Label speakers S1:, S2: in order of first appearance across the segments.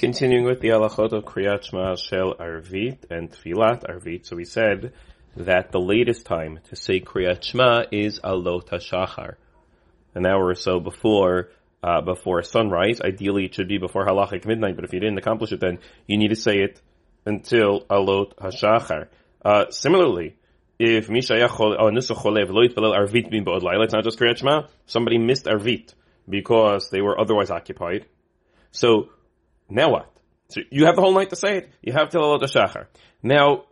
S1: Continuing with the halachot of Kriyat Shema Shel Arvit and Tfilat Arvit. So we said that the latest time to say Kriyat Shema is Alot HaShachar. An hour or so before, uh, before sunrise. Ideally it should be before halachic midnight, but if you didn't accomplish it then, you need to say it until Alot HaShachar. Uh, similarly, if Mishayach oh, Cholev Lo Yitpalel Arvit Bin it's not just Kriyat Shema, somebody missed Arvit because they were otherwise occupied. So, now what? So you have the whole night to say it. You have till Alot HaShachar. Now,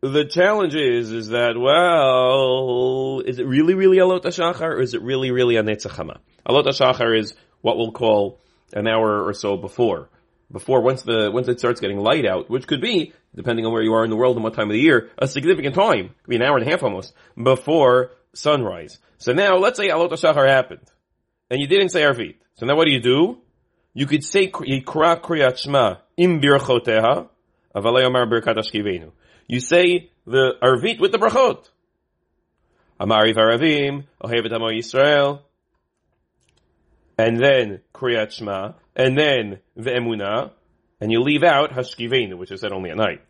S1: the challenge is, is that, well, is it really, really Alot HaShachar, or is it really, really a Netzachama? Alot HaShachar is what we'll call an hour or so before. Before, once the, once it starts getting light out, which could be, depending on where you are in the world and what time of the year, a significant time, could be an hour and a half almost, before sunrise. So now, let's say Alot HaShachar happened, and you didn't say Arvit. So now what do you do? You could say Yikra Kriyat Shema im birchoteha, avalei birkat ashkivenu. You say the Arvit with the brachot. Amari varavim, ohevet amo Yisrael, and then Kriyat Shema, and then the and you leave out Hashkivenu, which is said only at night.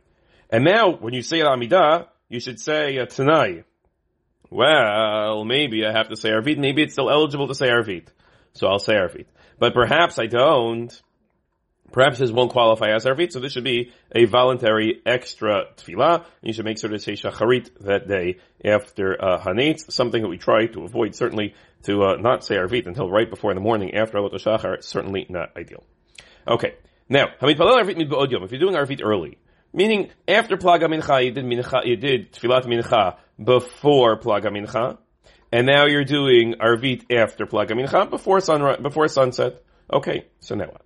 S1: And now, when you say Amidah, you should say uh, Tanai. Well, maybe I have to say Arvit, maybe it's still eligible to say Arvit. So I'll say Arvit. But perhaps I don't. Perhaps this won't qualify as Arvit, so this should be a voluntary extra tefillah. You should make sure to say Shacharit that day after uh, Hanetz, something that we try to avoid, certainly to uh, not say Arvit until right before in the morning after Alot Shachar, certainly not ideal. Okay, now, Hamid Palel Arvit Mid If you're doing Arvit early, meaning after Plaga Mincha, you did, mincha, you did Tfilat Mincha before Plaga Mincha, and now you're doing Arvit after Plaga Mincha before sunrise, before sunset. Okay, so now what?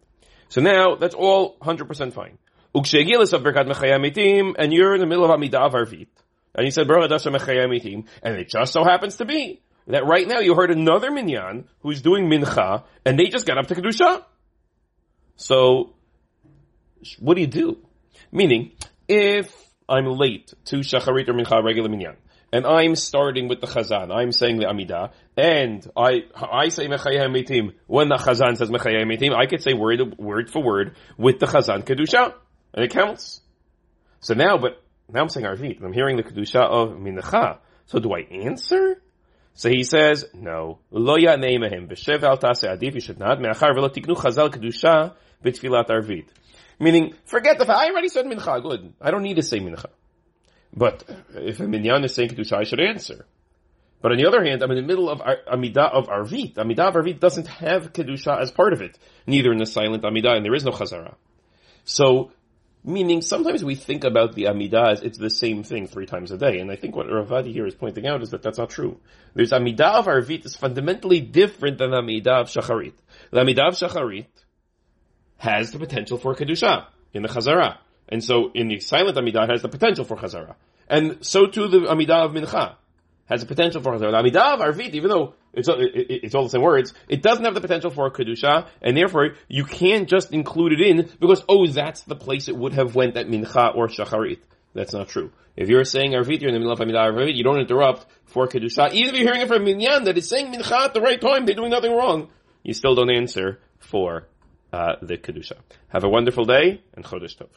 S1: So now that's all 100% fine. Ukshegilis of Berkat Mechayamitim, and you're in the middle of Amidah of Arvit. And you said Baruch Mechayamitim, and it just so happens to be that right now you heard another minyan who's doing mincha, and they just got up to kedusha. So, what do you do? Meaning, if I'm late to shacharit or mincha regular minyan, and I'm starting with the chazan, I'm saying the amidah, and I I say mechayim mitim when the chazan says mechayim mitim, I could say word word for word with the chazan kedusha, and it counts. So now, but now I'm saying arvit, and I'm hearing the kedusha of mincha. So do I answer? So he says, no. Lo ya'neimahim b'shev al tase adif, you should not. Me'achar v'lo tiknu chazal kedusha b'tfilat arvit. Meaning, forget the fact, I already said mincha, good. I don't need to say mincha. But if a minyan is saying kedusha, I should answer. But on the other hand, I'm in the middle of Amidah of Arvit. Amidah of Arvit doesn't have Kedusha as part of it. Neither in the silent Amidah, and there is no Chazara. So, meaning sometimes we think about the Amidah as it's the same thing three times a day. And I think what Ravadi here is pointing out is that that's not true. There's Amidah of Arvit is fundamentally different than Amidah of Shacharit. The Amidah of Shacharit has the potential for Kedusha in the Chazara. And so in the silent Amidah has the potential for Chazara. And so too the Amidah of Mincha has the potential for Chazara. The Amidah of Arvit, even though it's, it, it's all the same words, it doesn't have the potential for Kedusha, and therefore you can't just include it in because, oh, that's the place it would have went at Mincha or Shacharit. That's not true. If you're saying Arvit, you're in the middle of Amidah Arvit, you don't interrupt for Kedusha. Even if you're hearing it from Minyan that is saying Mincha at the right time, they're doing nothing wrong, you still don't answer for uh, the Kedusha. Have a wonderful day, and Chodesh Tov.